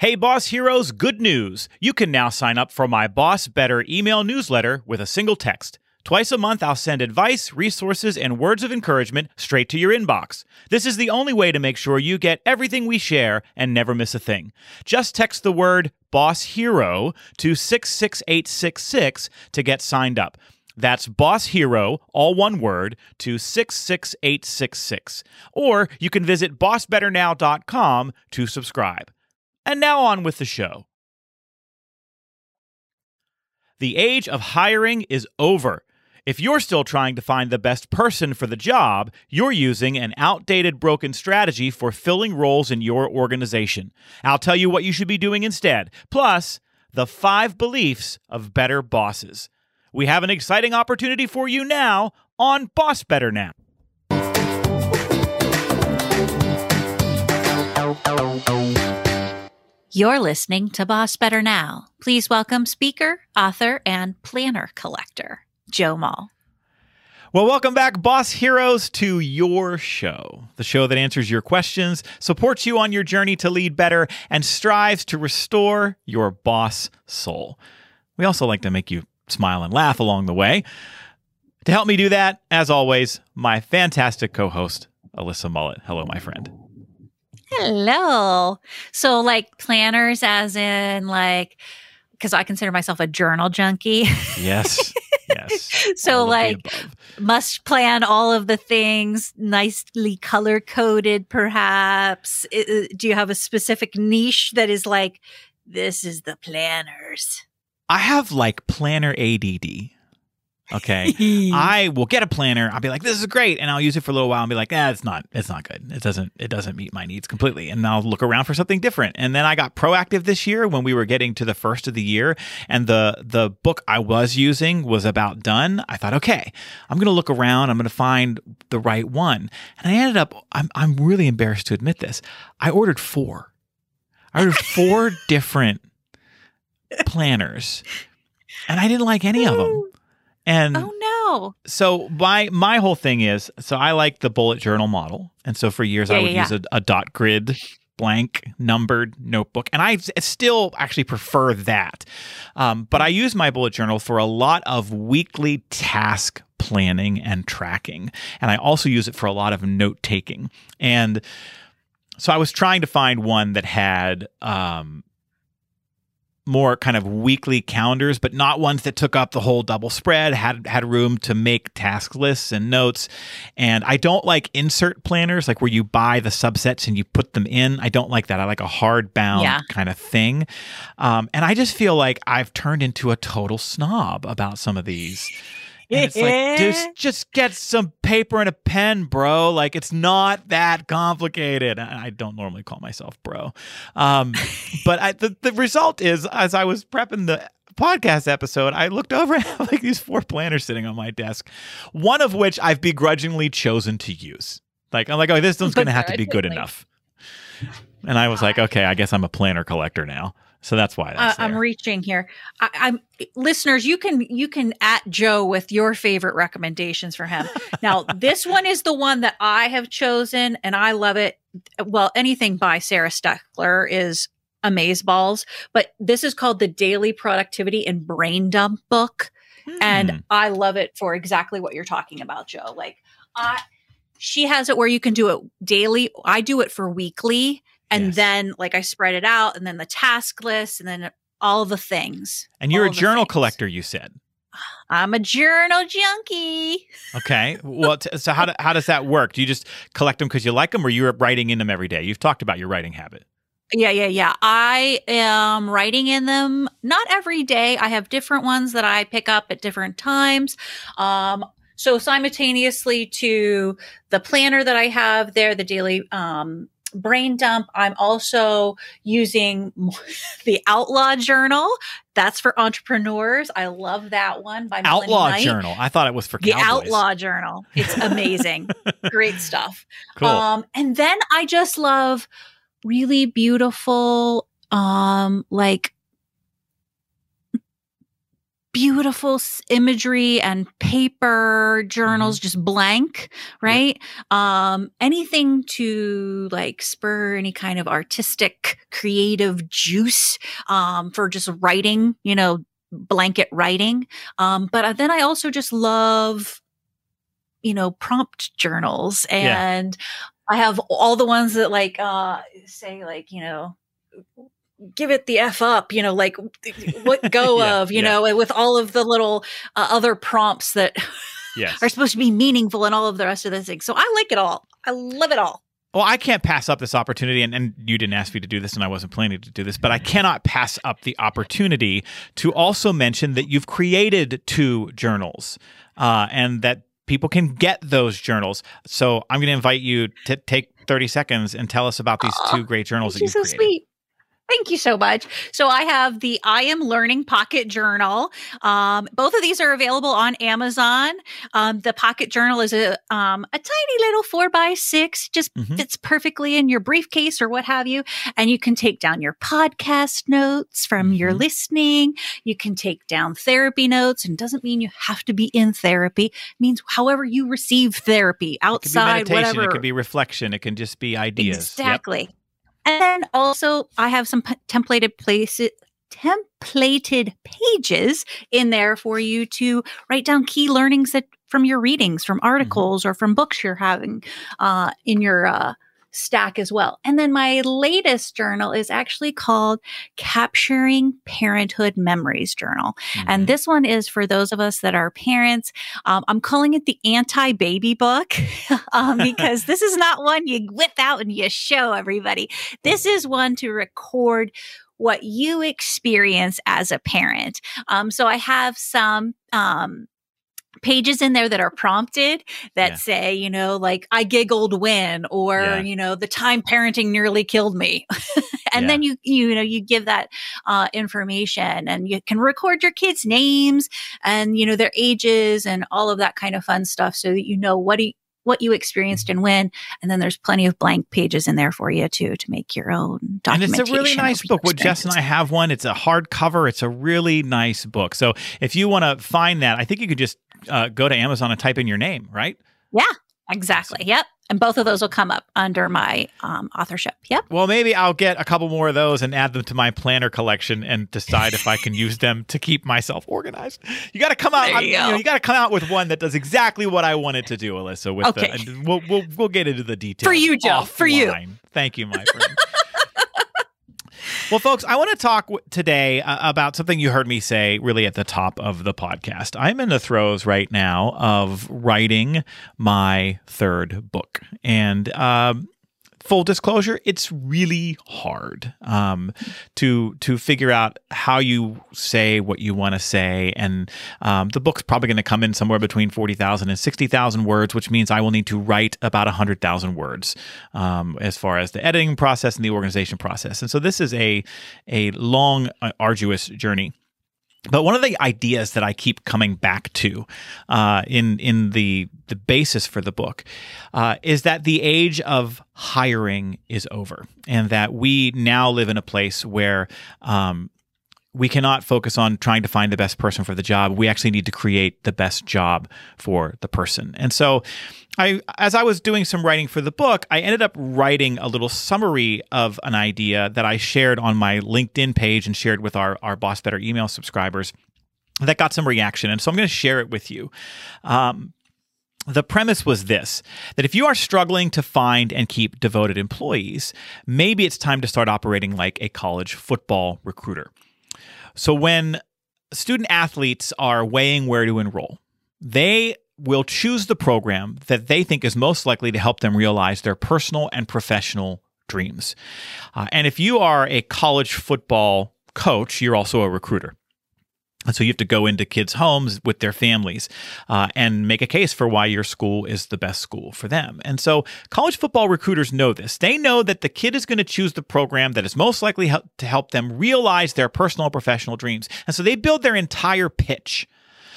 Hey, Boss Heroes, good news! You can now sign up for my Boss Better email newsletter with a single text. Twice a month, I'll send advice, resources, and words of encouragement straight to your inbox. This is the only way to make sure you get everything we share and never miss a thing. Just text the word Boss Hero to 66866 to get signed up. That's Boss Hero, all one word, to 66866. Or you can visit bossbetternow.com to subscribe. And now on with the show. The age of hiring is over. If you're still trying to find the best person for the job, you're using an outdated, broken strategy for filling roles in your organization. I'll tell you what you should be doing instead, plus, the five beliefs of better bosses. We have an exciting opportunity for you now on Boss Better Now. You're listening to Boss Better Now. Please welcome speaker, author, and planner collector, Joe Mull. Well, welcome back, Boss Heroes, to your show, the show that answers your questions, supports you on your journey to lead better, and strives to restore your boss soul. We also like to make you smile and laugh along the way. To help me do that, as always, my fantastic co host, Alyssa Mullet. Hello, my friend. Hello. So, like planners, as in like, because I consider myself a journal junkie. Yes. Yes. so, like, must plan all of the things nicely color coded, perhaps. I- uh, do you have a specific niche that is like, this is the planners? I have like planner ADD. Okay. I will get a planner. I'll be like, this is great. And I'll use it for a little while and be like, ah, it's not, it's not good. It doesn't, it doesn't meet my needs completely. And I'll look around for something different. And then I got proactive this year when we were getting to the first of the year and the, the book I was using was about done. I thought, okay, I'm going to look around. I'm going to find the right one. And I ended up, I'm, I'm really embarrassed to admit this. I ordered four. I ordered four different planners and I didn't like any of them. And oh no. so my my whole thing is so I like the bullet journal model, and so for years I would yeah, use a, a dot grid blank numbered notebook. And I still actually prefer that. Um, but i use my bullet journal for a lot of weekly task planning and tracking. And i also use it for a lot of note taking. And so i was trying to find one that had um, more kind of weekly calendars, but not ones that took up the whole double spread, had had room to make task lists and notes. And I don't like insert planners, like where you buy the subsets and you put them in. I don't like that. I like a hard bound Yeah. kind of thing. Um, and I just feel like I've turned into a total snob about some of these. And it's like, just just get some paper and a pen, bro. Like it's not that complicated. I I don't normally call myself bro, um, but I, the the result is, as I was prepping the podcast episode, I looked over and have like these four planners sitting on my desk, one of which I've begrudgingly chosen to use. Like I'm like, oh, this one's going to have to be good enough. And I was like, okay, I guess I'm a planner collector now. So that's why Uh, I'm reaching here. I, I'm listeners. You can you can at Joe with your favorite recommendations for him. Now, this one is the one that I have chosen, and I love it. Well, anything by Sarah Steckler is amazeballs, but this is called the Daily Productivity and Brain Dump book, Hmm. and I love it for exactly what you're talking about, Joe. Like, I she has it where you can do it daily. I do it for weekly. And Yes. then, like, I spread it out, and then the task list, and then all the things. and you're a journal things. collector, you said. I'm a journal junkie. Okay. Well, t- so how, do, how does that work? Do you just collect them because you like them or you're writing in them every day? You've talked about your writing habit. Yeah, yeah, yeah. I am writing in them not every day. I have different ones that I pick up at different times. Um, so simultaneously to the planner that I have there, the daily um, brain dump, I'm also using the Outlaw Journal. That's for entrepreneurs. I love that one by Outlaw. Journal. I thought it was for The cowboys. Outlaw Journal. It's amazing. Great stuff. Cool. Um, and then I just love really beautiful, um, like beautiful imagery and paper journals Mm-hmm. just blank right um anything to like spur any kind of artistic creative juice um for just writing you know blanket writing um but then i also just love you know prompt journals Yeah. and i have all the ones that like uh say like you know give it the f up you know like what go Yeah, of you yeah. know with all of the little uh, other prompts that Yes. are supposed to be meaningful and all of the rest of the things so i like it all i love it all Well, I can't pass up this opportunity, and, and you didn't ask me to do this, and I wasn't planning to do this, but I cannot pass up the opportunity to also mention that you've created two journals uh, and that people can get those journals. So I'm going to invite you to take 30 seconds and tell us about these two great journals that you you've so created. sweet. Thank you so much. So I have the I Am Learning Pocket Journal. Um, both of these are available on Amazon. Um, the Pocket Journal is a um, a tiny little four by six, just Mhm. fits perfectly in your briefcase or what have you. And you can take down your podcast notes from your Mhm. listening. You can take down therapy notes, and doesn't mean you have to be in therapy. It means however you receive therapy It outside, meditation, whatever. it could be reflection, it can just be ideas. Yep. And also, I have some p- templated places, templated pages in there for you to write down key learnings that from your readings, from articles, or from books you're having uh, in your uh, stack as well. And then my latest journal is actually called Capturing Parenthood Memories Journal. Mhm. And this one is for those of us that are parents. Um, I'm calling it the anti baby book um, because this is not one you whip out and you show everybody. This is one to record what you experience as a parent. Um, so I have some. Um, pages in there that are prompted that Yeah. say, you know, like I giggled when or, Yeah. you know, the time parenting nearly killed me. and then you you know, you give that uh information and you can record your kids' names and you know their ages and all of that kind of fun stuff so that you know what you, what you experienced and when and then there's plenty of blank pages in there for you too to make your own And it's a really nice book. What Jess and I have one. It's a hardcover. It's a really nice book. So if you want to find that, I think you could just uh, go to Amazon and type in your name, right? Yeah, exactly. Yep. And both of those will come up under my um, authorship. Yep. Well, maybe I'll get a couple more of those and add them to my planner collection and decide if I can use them to keep myself organized. You got to come out. You you, know, you got to come out with one that does exactly what I wanted to do, Alyssa. With Okay. the, and we'll, we'll we'll get into the details For you, Joe. For you. Thank you, my friend. Well, folks, I want to talk today uh, about something you heard me say really at the top of the podcast. I'm in the throes right now of writing my third book. And um, full disclosure, it's really hard um, to to figure out how you say what you want to say. And um, the book's probably going to come in somewhere between 40,000 and 60,000 words, which means I will need to write about 100,000 words um, as far as the editing process and the organization process. And so this is a, a long, uh, arduous journey. But one of the ideas that I keep coming back to uh, in in the the basis for the book uh, is that the age of hiring is over, and that we now live in a place where um, we cannot focus on trying to find the best person for the job. We actually need to create the best job for the person. And so, I as I was doing some writing for the book, I ended up writing a little summary of an idea that I shared on my LinkedIn page and shared with our our Boss Better email subscribers. That got some reaction, and so I'm going to share it with you. Um, the premise was this that if you are struggling to find and keep devoted employees, maybe it's time to start operating like a college football recruiter. So when student athletes are weighing where to enroll, they will choose the program that they think is most likely to help them realize their personal and professional dreams. Uh, and if you are a college football coach, you're also a recruiter. And so you have to go into kids' homes with their families uh, and make a case for why your school is the best school for them. And so college football recruiters know this. They know that the kid is going to choose the program that is most likely help, to help them realize their personal and professional dreams. And so they build their entire pitch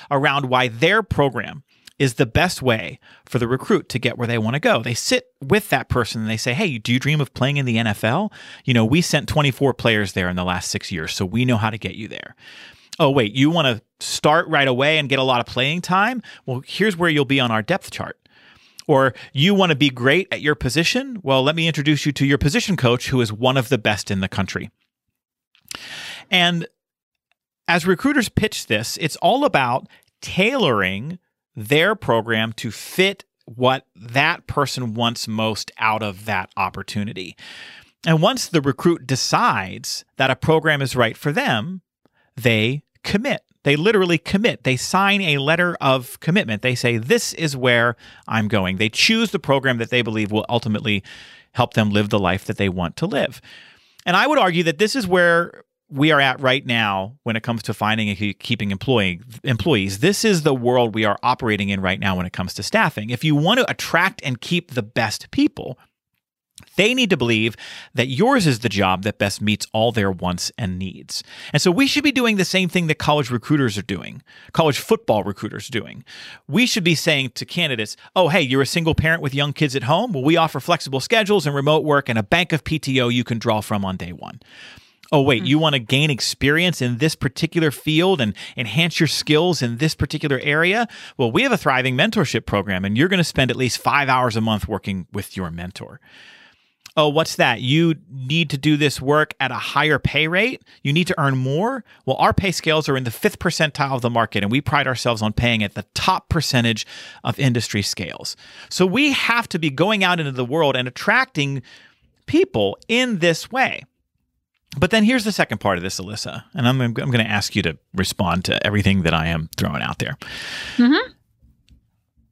around why their program is the best way for the recruit to get where they want to go. They sit with that person and they say, Hey, do you dream of playing in the NFL? You know, we sent 24 players there in the last six years, so we know how to get you there. Oh, wait, you want to start right away and get a lot of playing time? Well, here's where you'll be on our depth chart. Or you want to be great at your position? Well, let me introduce you to your position coach, who is one of the best in the country. And as recruiters pitch this, it's all about tailoring their program to fit what that person wants most out of that opportunity. And once the recruit decides that a program is right for them, they commit. They literally commit. They sign a letter of commitment. They say, This is where I'm going. They choose the program that they believe will ultimately help them live the life that they want to live. And I would argue that this is where we are at right now when it comes to finding and keeping employee, employees. This is the world we are operating in right now when it comes to staffing. If you want to attract and keep the best people, they need to believe that yours is the job that best meets all their wants and needs. And so we should be doing the same thing that college recruiters are doing, college football recruiters doing. We should be saying to candidates, oh, hey, you're a single parent with young kids at home? Well, we offer flexible schedules and remote work and a bank of PTO you can draw from on day one. Oh, wait, mm-hmm. you want to gain experience in this particular field and enhance your skills in this particular area? Well, we have a thriving mentorship program, and you're going to spend at least five hours a month working with your mentor oh, what's that? You need to do this work at a higher pay rate. You need to earn more. Well, our pay scales are in the fifth percentile of the market, and we pride ourselves on paying at the top percentage of industry scales. So we have to be going out into the world and attracting people in this way. But then here's the second part of this, Alyssa, and I'm, I'm going to ask you to respond to everything that I am throwing out there. Mm-hmm.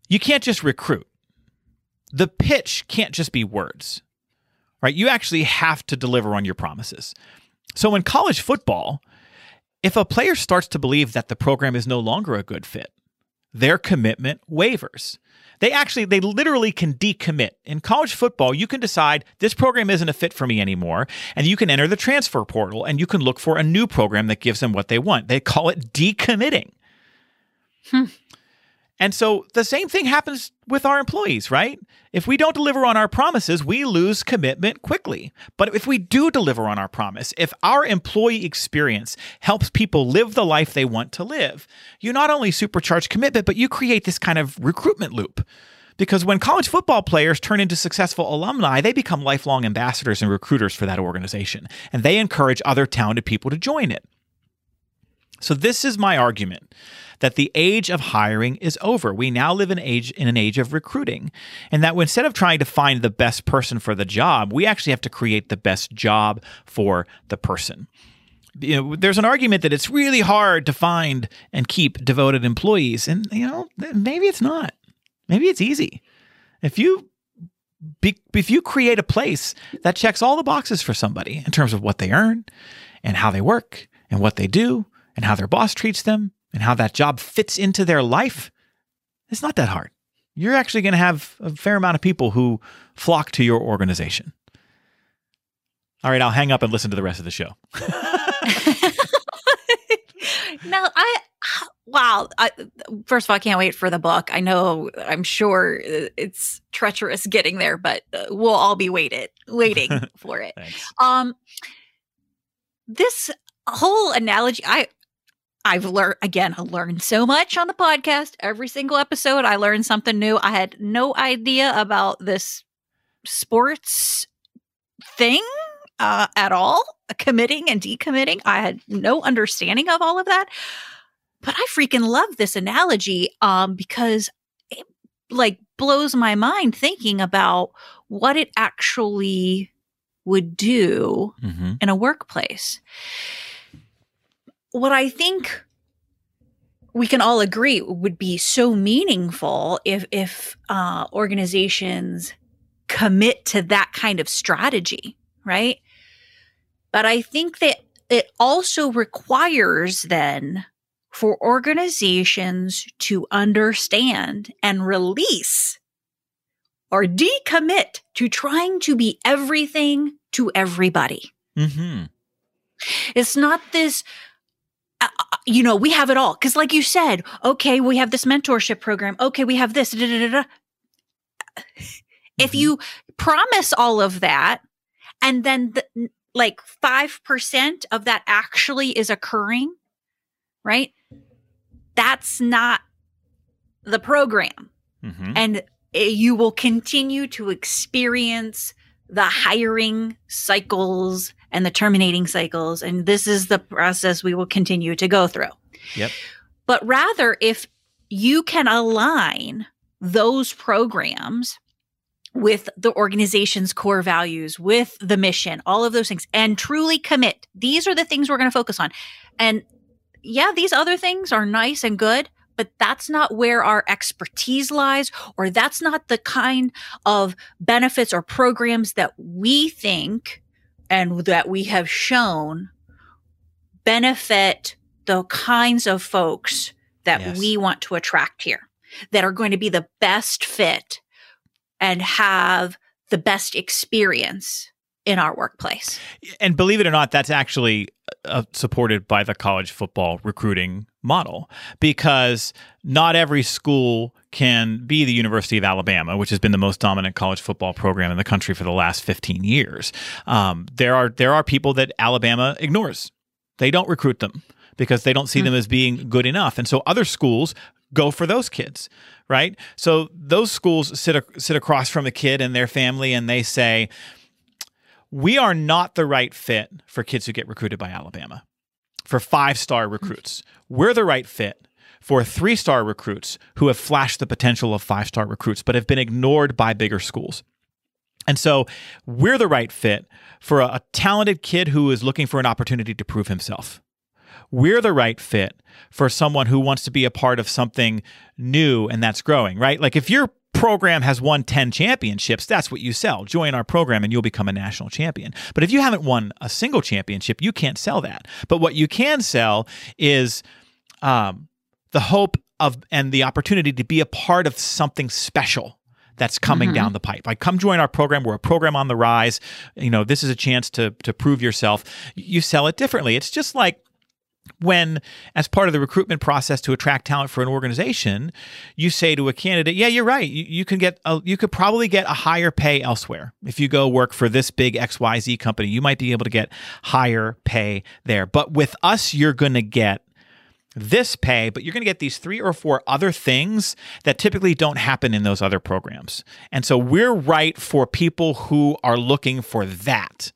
You can't just recruit. The pitch can't just be words right? You actually have to deliver on your promises. So in college football, if a player starts to believe that the program is no longer a good fit, their commitment wavers. They actually, they literally can decommit. In college football, you can decide this program isn't a fit for me anymore, and you can enter the transfer portal and you can look for a new program that gives them what they want. They call it decommitting. Hmm. And so the same thing happens with our employees, right? If we don't deliver on our promises, we lose commitment quickly. But if we do deliver on our promise, if our employee experience helps people live the life they want to live, you not only supercharge commitment, but you create this kind of recruitment loop. Because when college football players turn into successful alumni, they become lifelong ambassadors and recruiters for that organization, and they encourage other talented people to join it. So, this is my argument that the age of hiring is over. We now live in age in an age of recruiting, and that instead of trying to find the best person for the job, we actually have to create the best job for the person. You know, there's an argument that it's really hard to find and keep devoted employees, and you know, maybe it's not. Maybe it's easy. If you if you create a place that checks all the boxes for somebody in terms of what they earn and how they work and what they do and how their boss treats them and how that job fits into their life, it's not that hard. You're actually going to have a fair amount of people who flock to your organization. All right, I'll hang up and listen to the rest of the show. now, I wow. I, first of all, I can't wait for the book. I know, I'm sure it's treacherous getting there, but uh, we'll all be waited waiting for it. Um, this whole analogy, I I've learned again, I learned so much on the podcast. Every single episode, I learned something new. I had no idea about this sports thing uh, at all, committing and decommitting. I had no understanding of all of that. But I freaking love this analogy um, because it like blows my mind thinking about what it actually would do mm-hmm. in a workplace what I think we can all agree would be so meaningful if if uh, organizations commit to that kind of strategy, right? But I think that it also requires then for organizations to understand and release or decommit to trying to be everything to everybody. Mm-hmm. It's not this you know, we have it all. Cause like you said, okay, we have this mentorship program. Okay, we have this. Mm-hmm. If you promise all of that and then the, like 5% of that actually is occurring, right? That's not the program. Mhm. And eh, you will continue to experience the hiring cycles and the terminating cycles. And this is the process we will continue to go through. Yep. But rather, if you can align those programs with the organization's core values, with the mission, all of those things, and truly commit, these are the things we're going to focus on. And yeah, these other things are nice and good, but that's not where our expertise lies, or that's not the kind of benefits or programs that we think and that we have shown benefit the kinds of folks that Yes. we want to attract here that are going to be the best fit and have the best experience in our workplace. and believe it or not, that's actually uh, supported by the college football recruiting model because not every school can be the University of Alabama, which has been the most dominant college football program in the country for the last 15 years. Um, there are there are people that Alabama ignores. They don't recruit them because they don't see them as being good enough, and so other schools go for those kids, right? So those schools sit sit across from a kid and their family, and they say we are not the right fit for kids who get recruited by Alabama, for five star recruits. We're the right fit for three star recruits who have flashed the potential of five star recruits, but have been ignored by bigger schools. And so we're the right fit for a, a talented kid who is looking for an opportunity to prove himself. We're the right fit for someone who wants to be a part of something new and that's growing, right? Like if your program has won 10 championships, that's what you sell. Join our program and you'll become a national champion. But if you haven't won a single championship, you can't sell that. But what you can sell is um, the hope of and the opportunity to be a part of something special that's coming down the pipe. Like come join our program. We're a program on the rise. You know, this is a chance to to prove yourself. You sell it differently. It's just like when as part of the recruitment process to attract talent for an organization you say to a candidate yeah you're right you, you can get a, you could probably get a higher pay elsewhere if you go work for this big xyz company you might be able to get higher pay there but with us you're going to get this pay, but you're going to get these three or four other things that typically don't happen in those other programs. And so we're right for people who are looking for that.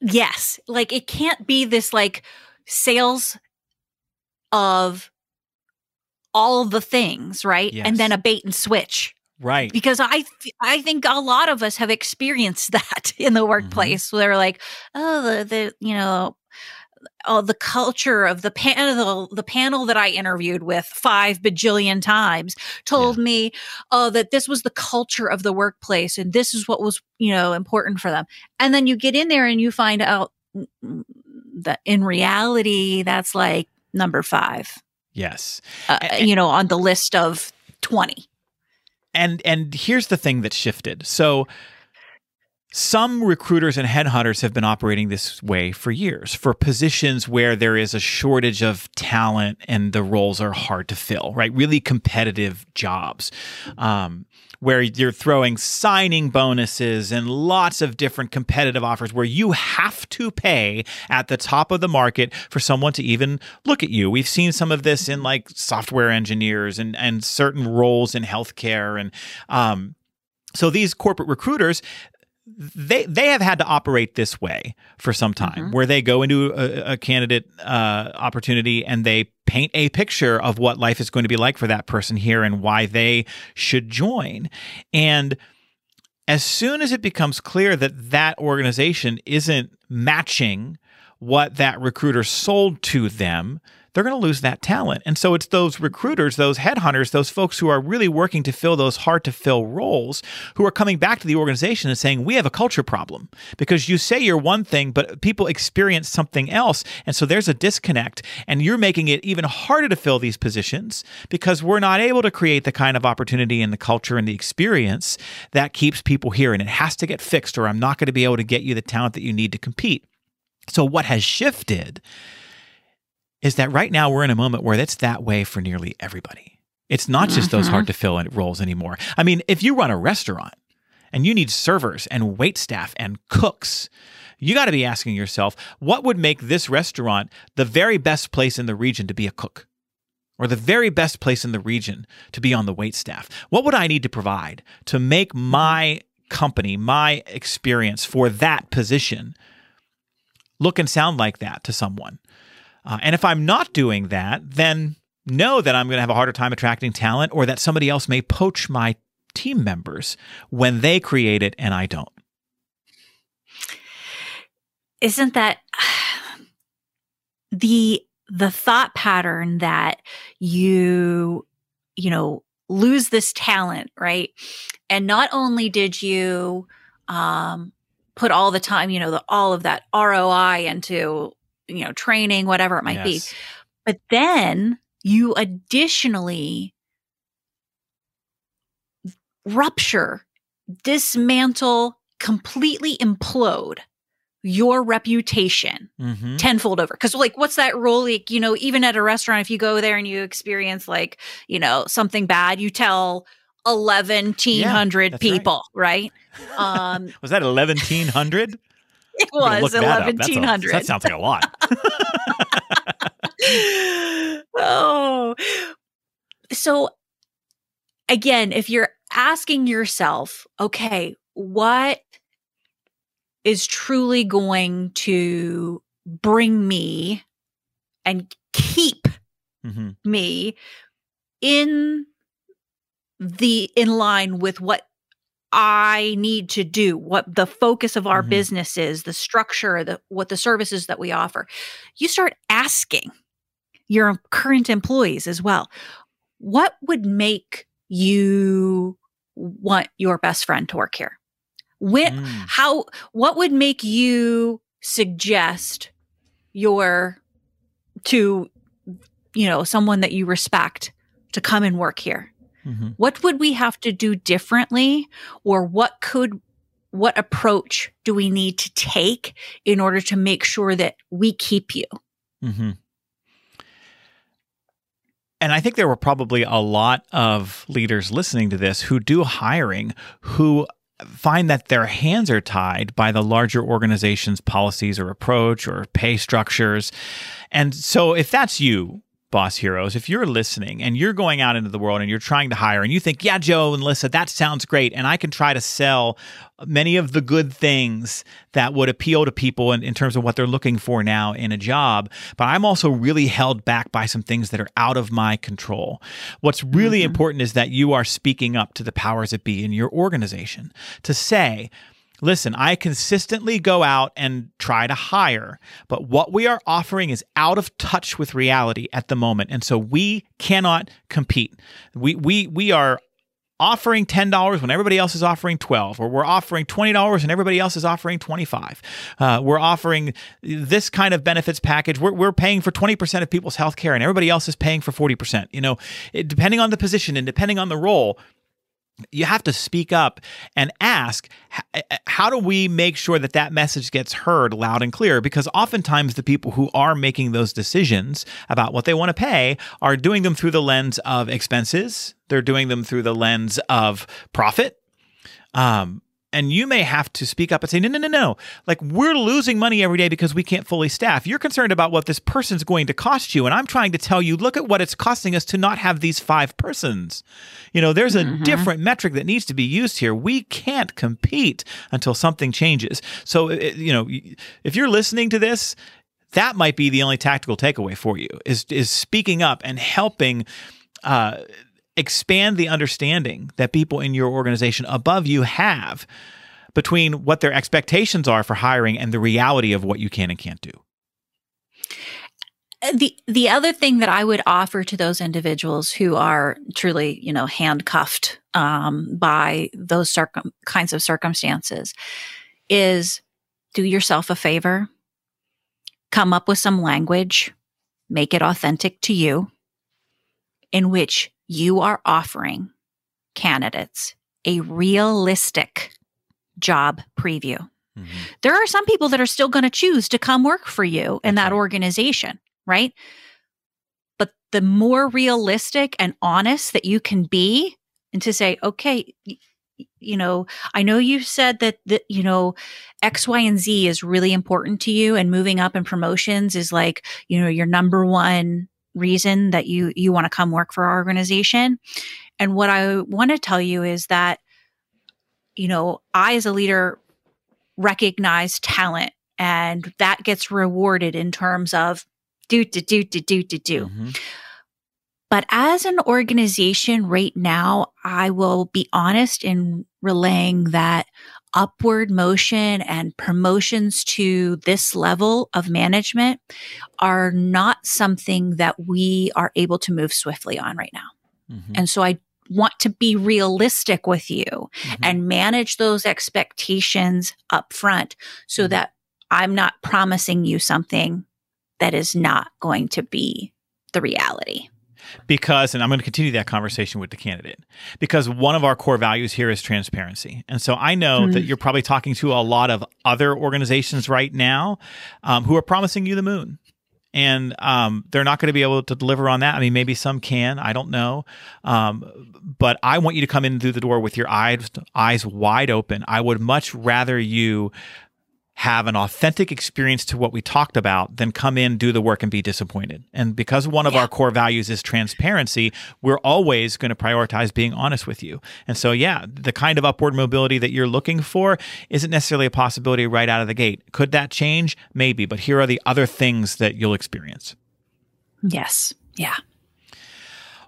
Yes. Like it can't be this like sales of all the things, right? Yes. And then a bait and switch. Right. Because I th- I think a lot of us have experienced that in the mm-hmm. workplace where they're like, oh, the, the you know, oh, the culture of the panel, the panel that I interviewed with five bajillion times told me, oh, that this was the culture of the workplace and this is what was, you know, important for them. And then you get in there and you find out that in reality, that's like number five, Yes. uh, A- you know, on the list of 20. and and here's the thing that shifted so some recruiters and headhunters have been operating this way for years for positions where there is a shortage of talent and the roles are hard to fill right really competitive jobs um, where you're throwing signing bonuses and lots of different competitive offers where you have to pay at the top of the market for someone to even look at you. We've seen some of this in like software engineers and, and certain roles in healthcare. And um, so these corporate recruiters, they they have had to operate this way for some time where they go into a, a candidate uh, opportunity and they paint a picture of what life is going to be like for that person here and why they should join. And as soon as it becomes clear that that organization isn't matching what that recruiter sold to them they're going to lose that talent. And so it's those recruiters, those headhunters, those folks who are really working to fill those hard to fill roles who are coming back to the organization and saying, We have a culture problem because you say you're one thing, but people experience something else. And so there's a disconnect. And you're making it even harder to fill these positions because we're not able to create the kind of opportunity and the culture and the experience that keeps people here. And it has to get fixed, or I'm not going to be able to get you the talent that you need to compete. So, what has shifted is that right now we're in a moment where it's that way for nearly everybody. It's not just those mm-hmm. hard to fill roles anymore. I mean, if you run a restaurant and you need servers and wait staff and cooks, you got to be asking yourself, what would make this restaurant the very best place in the region to be a cook? Or the very best place in the region to be on the wait staff? What would I need to provide to make my company, my experience for that position look and sound like that to someone? Uh, and if I'm not doing that, then know that I'm going to have a harder time attracting talent or that somebody else may poach my team members when they create it and I don't. Isn't that the the thought pattern that you you know lose this talent, right? And not only did you um put all the time, you know, the, all of that ROI into, you know, training, whatever it might yes. be. But then you additionally rupture, dismantle, completely implode your reputation mm-hmm. tenfold over. Cause like, what's that rule? Like, you know, even at a restaurant, if you go there and you experience like, you know, something bad, you tell 1100 yeah, people, right? right? Um, was that 1100? It was 1100. That sounds like a lot. oh. So again, if you're asking yourself, okay, what is truly going to bring me and keep mm-hmm. me in the in line with what I need to do, what the focus of our mm-hmm. business is, the structure, the what the services that we offer. You start asking your current employees as well. What would make you want your best friend to work here? When, mm. how, what would make you suggest your, to, you know, someone that you respect to come and work here? Mm-hmm. What would we have to do differently or what could what approach do we need to take in order to make sure that we keep you? Mm-hmm. And I think there were probably a lot of leaders listening to this who do hiring who find that their hands are tied by the larger organization's policies or approach or pay structures. And so if that's you, boss heroes, if you're listening and you're going out into the world and you're trying to hire and you think, yeah, Joe and Lisa, that sounds great. And I can try to sell many of the good things that would appeal to people in, in terms of what they're looking for now in a job. But I'm also really held back by some things that are out of my control. What's really mm-hmm. important is that you are speaking up to the powers that be in your organization to say, Listen, I consistently go out and try to hire, but what we are offering is out of touch with reality at the moment. And so we cannot compete. We we we are offering $10 when everybody else is offering 12 or we're offering $20 and everybody else is offering 25 uh, we're offering this kind of benefits package we're, we're paying for 20% of people's health care and everybody else is paying for 40% you know it, depending on the position and depending on the role you have to speak up and ask how do we make sure that that message gets heard loud and clear? Because oftentimes the people who are making those decisions about what they want to pay are doing them through the lens of expenses. They're doing them through the lens of profit. Um, and you may have to speak up and say, no, no, no, no. Like, we're losing money every day because we can't fully staff. You're concerned about what this person's going to cost you. And I'm trying to tell you, look at what it's costing us to not have these five persons. You know, there's a mm-hmm. different metric that needs to be used here. We can't compete until something changes. So, you know, if you're listening to this, that might be the only tactical takeaway for you is, is speaking up and helping. Uh, expand the understanding that people in your organization above you have between what their expectations are for hiring and the reality of what you can and can't do. Uh, the the other thing that I would offer to those individuals who are truly, you know, handcuffed um, by those circum- kinds of circumstances is do yourself a favor, come up with some language, make it authentic to you, in which you are offering candidates a realistic job preview. Mm-hmm. There are some people that are still going to choose to come work for you in that organization, right? But the more realistic and honest that you can be and to say, okay, you know, I know you said that, that, you know, X, Y, and Z is really important to you and moving up in promotions is like, you know, your number one reason that you, you want to come work for our organization. And what I want to tell you is that, you know, I as a leader recognize talent and that gets rewarded in terms of do, do, do, do, do, do, do. Mm-hmm. But as an organization right now, I will be honest in relaying that upward motion and promotions to this level of management are not something that we are able to move swiftly on right now. Mm-hmm. And so I want to be realistic with you mm-hmm. and manage those expectations up front so mm-hmm. that I'm not promising you something that is not going to be the reality because and i'm going to continue that conversation with the candidate because one of our core values here is transparency and so i know mm-hmm. that you're probably talking to a lot of other organizations right now um, who are promising you the moon and um, they're not going to be able to deliver on that. I mean, maybe some can. I don't know. Um, but I want you to come in through the door with your eyes eyes wide open. I would much rather you have an authentic experience to what we talked about than come in, do the work, and be disappointed. And because one of yeah. our core values is transparency, we're always going to prioritize being honest with you. And so, yeah, the kind of upward mobility that you're looking for isn't necessarily a possibility right out of the gate. Could that change? Maybe. But here are the other things that you'll experience. Yes. Yeah.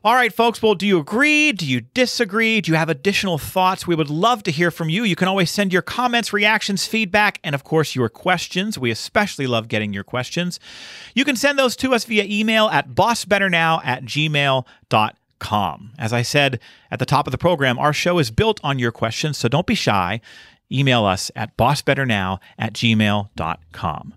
All right, folks. Well, do you agree? Do you disagree? Do you have additional thoughts? We would love to hear from you. You can always send your comments, reactions, feedback, and of course, your questions. We especially love getting your questions. You can send those to us via email at bossbetternow at gmail.com. As I said at the top of the program, our show is built on your questions, so don't be shy. Email us at bossbetternow at gmail.com.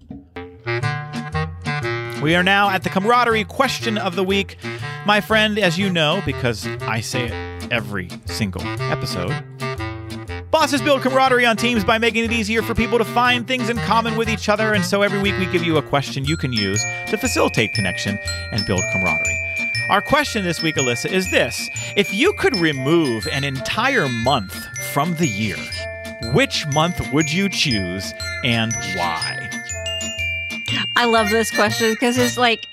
We are now at the camaraderie question of the week. My friend, as you know, because I say it every single episode, Bosses build camaraderie on teams by making it easier for people to find things in common with each other. And so every week we give you a question you can use to facilitate connection and build camaraderie. Our question this week, Alyssa, is this If you could remove an entire month from the year, which month would you choose and why? I love this question because it's like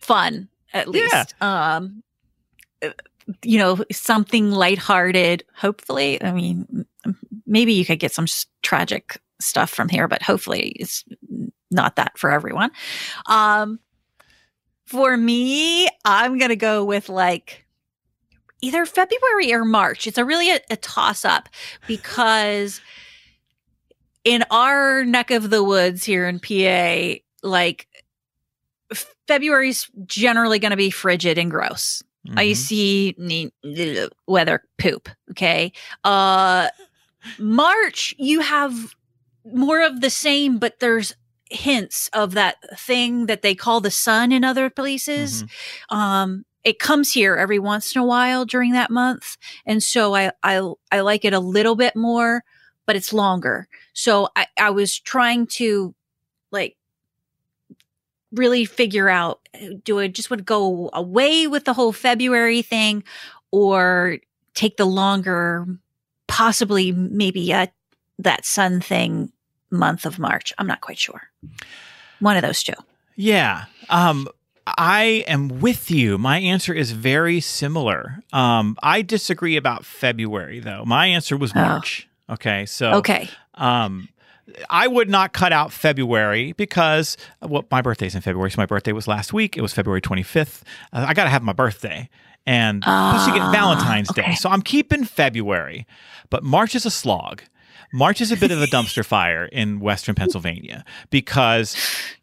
fun, at least. Yeah. Um, you know, something lighthearted, hopefully. I mean, maybe you could get some tragic stuff from here, but hopefully it's not that for everyone. Um, for me, I'm going to go with like either February or March. It's a really a, a toss up because in our neck of the woods here in PA, like February's generally going to be frigid and gross. Mm-hmm. Icy weather poop. Okay. Uh, March, you have more of the same, but there's hints of that thing that they call the sun in other places. Mm-hmm. Um, it comes here every once in a while during that month. And so I, I, I like it a little bit more but it's longer. So I, I was trying to like really figure out do I just want to go away with the whole February thing or take the longer, possibly maybe uh, that sun thing month of March? I'm not quite sure. One of those two. Yeah. Um, I am with you. My answer is very similar. Um, I disagree about February, though. My answer was oh. March. Okay, so okay, um, I would not cut out February because well, my birthday's in February. So my birthday was last week. It was February 25th. Uh, I got to have my birthday. And uh, plus you get ah, Valentine's okay. Day. So I'm keeping February. But March is a slog. March is a bit of a dumpster fire in Western Pennsylvania because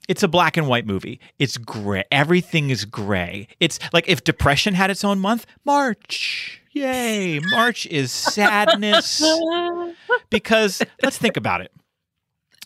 it's a black and white movie. It's gray. Everything is gray. It's like if depression had its own month, March. Yay. March is sadness. because let's think about it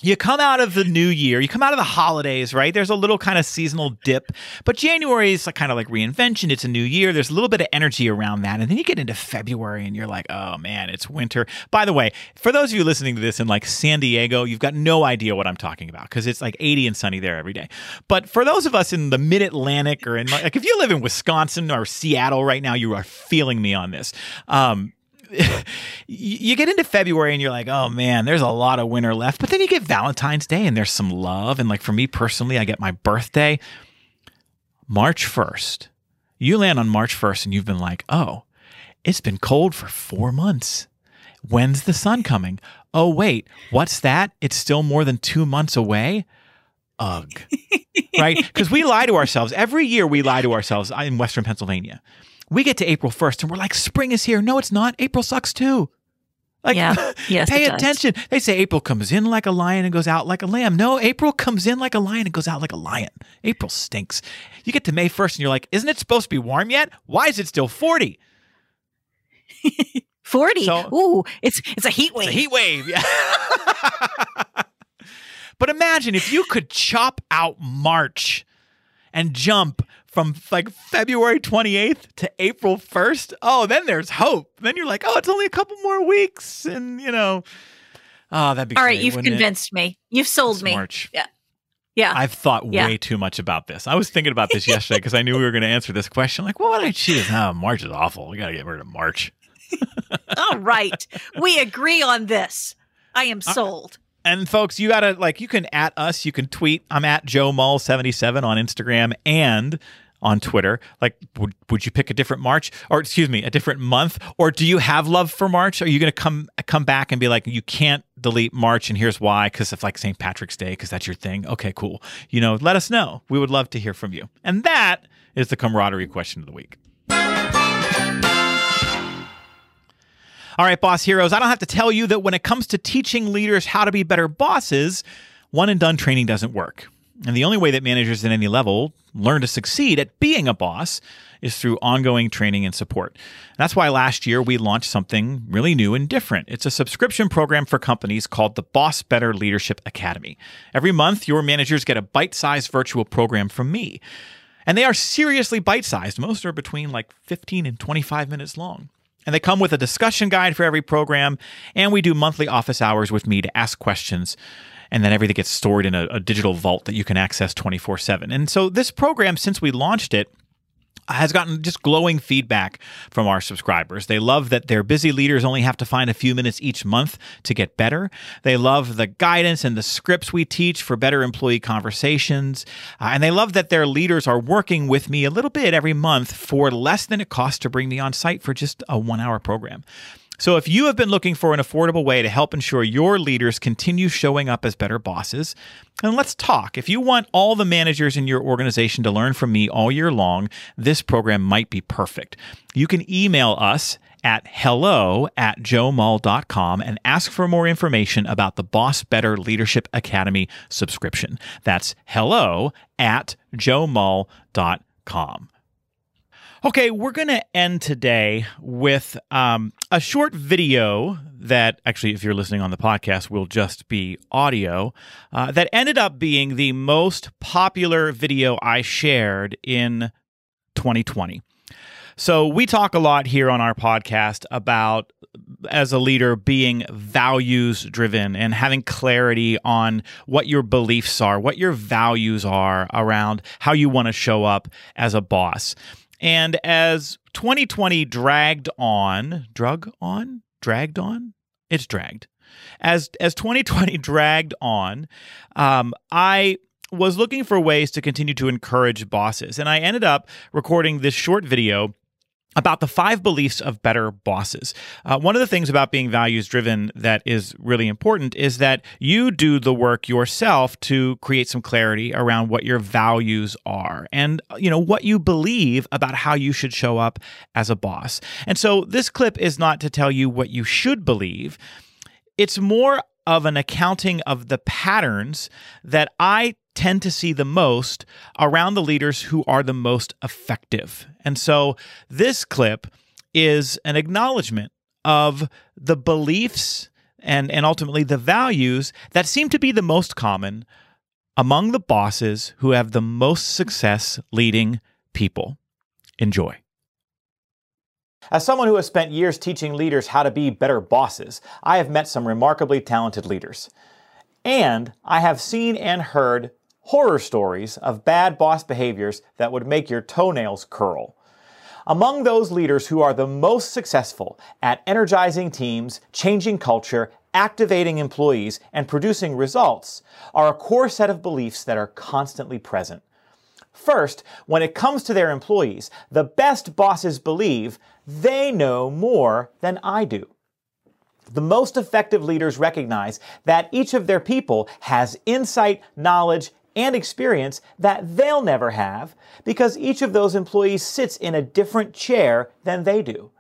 you come out of the new year, you come out of the holidays, right? There's a little kind of seasonal dip, but January is kind of like reinvention. It's a new year. There's a little bit of energy around that. And then you get into February and you're like, oh man, it's winter. By the way, for those of you listening to this in like San Diego, you've got no idea what I'm talking about because it's like 80 and sunny there every day. But for those of us in the mid Atlantic or in like, if you live in Wisconsin or Seattle right now, you are feeling me on this. Um, you get into February and you're like, oh man, there's a lot of winter left. But then you get Valentine's Day and there's some love. And like for me personally, I get my birthday March 1st. You land on March 1st and you've been like, oh, it's been cold for four months. When's the sun coming? Oh, wait, what's that? It's still more than two months away? Ugh. right? Because we lie to ourselves. Every year we lie to ourselves uh, in Western Pennsylvania. We get to April 1st and we're like, spring is here. No, it's not. April sucks too. Like, yeah. Yes, pay attention. They say April comes in like a lion and goes out like a lamb. No, April comes in like a lion and goes out like a lion. April stinks. You get to May 1st and you're like, isn't it supposed to be warm yet? Why is it still 40? 40. So, Ooh, it's it's a heat wave. a heat wave. Yeah. but imagine if you could chop out March and jump from like February 28th to April 1st. Oh, then there's hope. Then you're like, oh, it's only a couple more weeks. And, you know, oh, that'd be All great, right, you've convinced it? me. You've sold me. March. Yeah. Yeah. I've thought yeah. way too much about this. I was thinking about this yesterday because I knew we were going to answer this question. Like, well, what did I choose? Oh, March is awful. We got to get rid of March. All right. We agree on this. I am uh, sold. And folks, you gotta like you can at us, you can tweet. I'm at Joe Mull 77 on Instagram and on Twitter. Like, would, would you pick a different March or excuse me, a different month? Or do you have love for March? Are you going to come come back and be like, you can't delete March and here's why? Because it's like St. Patrick's Day, because that's your thing. Okay, cool. You know, let us know. We would love to hear from you. And that is the camaraderie question of the week. All right, boss heroes, I don't have to tell you that when it comes to teaching leaders how to be better bosses, one and done training doesn't work. And the only way that managers at any level learn to succeed at being a boss is through ongoing training and support. That's why last year we launched something really new and different. It's a subscription program for companies called the Boss Better Leadership Academy. Every month, your managers get a bite sized virtual program from me. And they are seriously bite sized. Most are between like 15 and 25 minutes long. And they come with a discussion guide for every program. And we do monthly office hours with me to ask questions. And then everything gets stored in a, a digital vault that you can access 24 7. And so this program, since we launched it, has gotten just glowing feedback from our subscribers. They love that their busy leaders only have to find a few minutes each month to get better. They love the guidance and the scripts we teach for better employee conversations. Uh, and they love that their leaders are working with me a little bit every month for less than it costs to bring me on site for just a one hour program. So, if you have been looking for an affordable way to help ensure your leaders continue showing up as better bosses, then let's talk. If you want all the managers in your organization to learn from me all year long, this program might be perfect. You can email us at hello at joemull.com and ask for more information about the Boss Better Leadership Academy subscription. That's hello at joemull.com. Okay, we're going to end today with um, a short video that actually, if you're listening on the podcast, will just be audio uh, that ended up being the most popular video I shared in 2020. So, we talk a lot here on our podcast about, as a leader, being values driven and having clarity on what your beliefs are, what your values are around how you want to show up as a boss. And as 2020 dragged on, drug on, dragged on, it's dragged. As as 2020 dragged on, um, I was looking for ways to continue to encourage bosses, and I ended up recording this short video about the five beliefs of better bosses. Uh, one of the things about being values driven that is really important is that you do the work yourself to create some clarity around what your values are and you know what you believe about how you should show up as a boss. And so this clip is not to tell you what you should believe. It's more of an accounting of the patterns that I tend to see the most around the leaders who are the most effective. And so this clip is an acknowledgement of the beliefs and, and ultimately the values that seem to be the most common among the bosses who have the most success leading people. Enjoy. As someone who has spent years teaching leaders how to be better bosses, I have met some remarkably talented leaders. And I have seen and heard horror stories of bad boss behaviors that would make your toenails curl. Among those leaders who are the most successful at energizing teams, changing culture, activating employees, and producing results are a core set of beliefs that are constantly present. First, when it comes to their employees, the best bosses believe they know more than I do. The most effective leaders recognize that each of their people has insight, knowledge, and experience that they'll never have because each of those employees sits in a different chair than they do.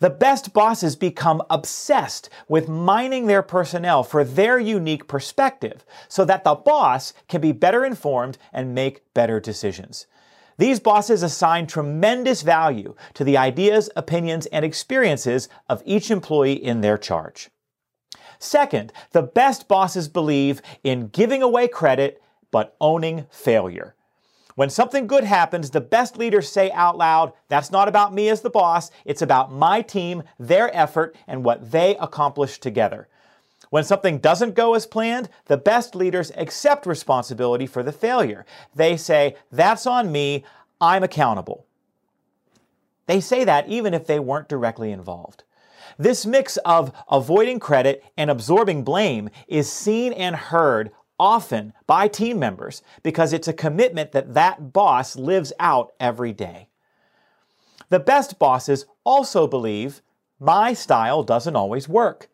The best bosses become obsessed with mining their personnel for their unique perspective so that the boss can be better informed and make better decisions. These bosses assign tremendous value to the ideas, opinions, and experiences of each employee in their charge. Second, the best bosses believe in giving away credit but owning failure. When something good happens, the best leaders say out loud, That's not about me as the boss, it's about my team, their effort, and what they accomplished together. When something doesn't go as planned, the best leaders accept responsibility for the failure. They say, That's on me, I'm accountable. They say that even if they weren't directly involved. This mix of avoiding credit and absorbing blame is seen and heard often by team members because it's a commitment that that boss lives out every day. The best bosses also believe my style doesn't always work.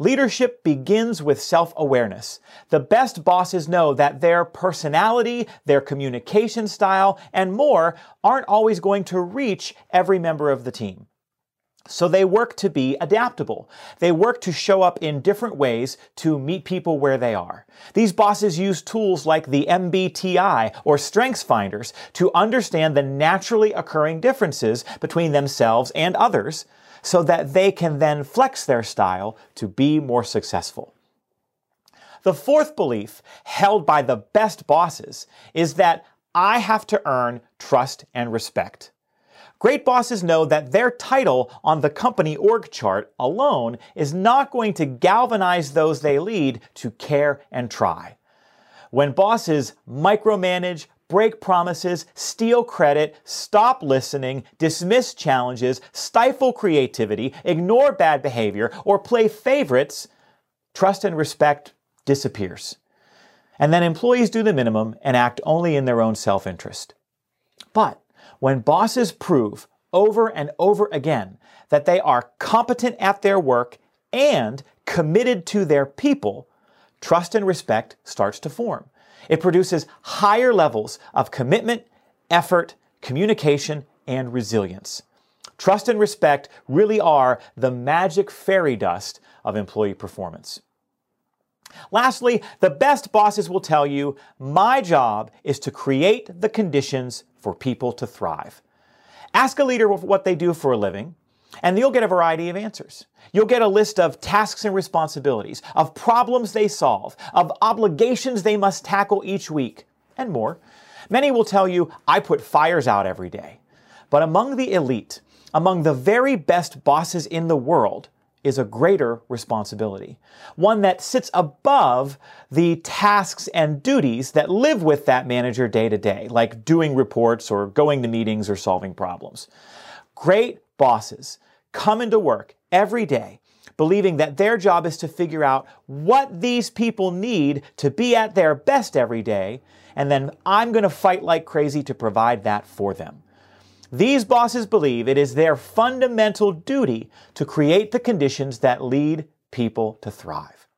Leadership begins with self awareness. The best bosses know that their personality, their communication style, and more aren't always going to reach every member of the team. So they work to be adaptable. They work to show up in different ways to meet people where they are. These bosses use tools like the MBTI or Strengths Finders to understand the naturally occurring differences between themselves and others so that they can then flex their style to be more successful. The fourth belief held by the best bosses is that I have to earn trust and respect. Great bosses know that their title on the company org chart alone is not going to galvanize those they lead to care and try. When bosses micromanage, break promises, steal credit, stop listening, dismiss challenges, stifle creativity, ignore bad behavior, or play favorites, trust and respect disappears. And then employees do the minimum and act only in their own self interest. But when bosses prove over and over again that they are competent at their work and committed to their people, trust and respect starts to form. It produces higher levels of commitment, effort, communication, and resilience. Trust and respect really are the magic fairy dust of employee performance. Lastly, the best bosses will tell you my job is to create the conditions for people to thrive. Ask a leader what they do for a living, and you'll get a variety of answers. You'll get a list of tasks and responsibilities, of problems they solve, of obligations they must tackle each week, and more. Many will tell you, I put fires out every day. But among the elite, among the very best bosses in the world, is a greater responsibility, one that sits above the tasks and duties that live with that manager day to day, like doing reports or going to meetings or solving problems. Great bosses come into work every day believing that their job is to figure out what these people need to be at their best every day, and then I'm going to fight like crazy to provide that for them. These bosses believe it is their fundamental duty to create the conditions that lead people to thrive.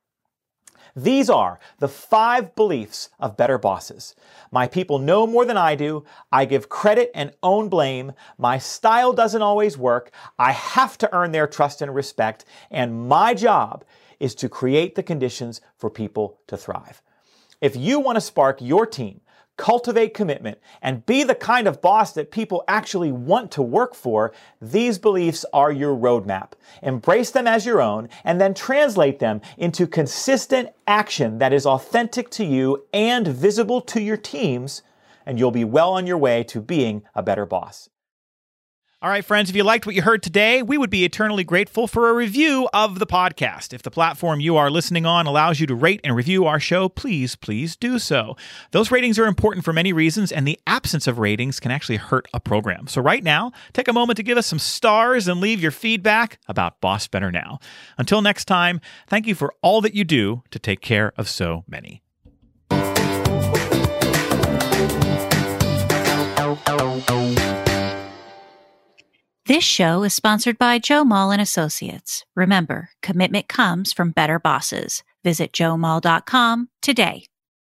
These are the five beliefs of better bosses. My people know more than I do. I give credit and own blame. My style doesn't always work. I have to earn their trust and respect. And my job is to create the conditions for people to thrive. If you want to spark your team cultivate commitment, and be the kind of boss that people actually want to work for, these beliefs are your roadmap. Embrace them as your own and then translate them into consistent action that is authentic to you and visible to your teams, and you'll be well on your way to being a better boss. All right, friends, if you liked what you heard today, we would be eternally grateful for a review of the podcast. If the platform you are listening on allows you to rate and review our show, please, please do so. Those ratings are important for many reasons, and the absence of ratings can actually hurt a program. So, right now, take a moment to give us some stars and leave your feedback about Boss Better Now. Until next time, thank you for all that you do to take care of so many. This show is sponsored by Joe Mull and Associates. Remember, commitment comes from better bosses. Visit joemull.com today.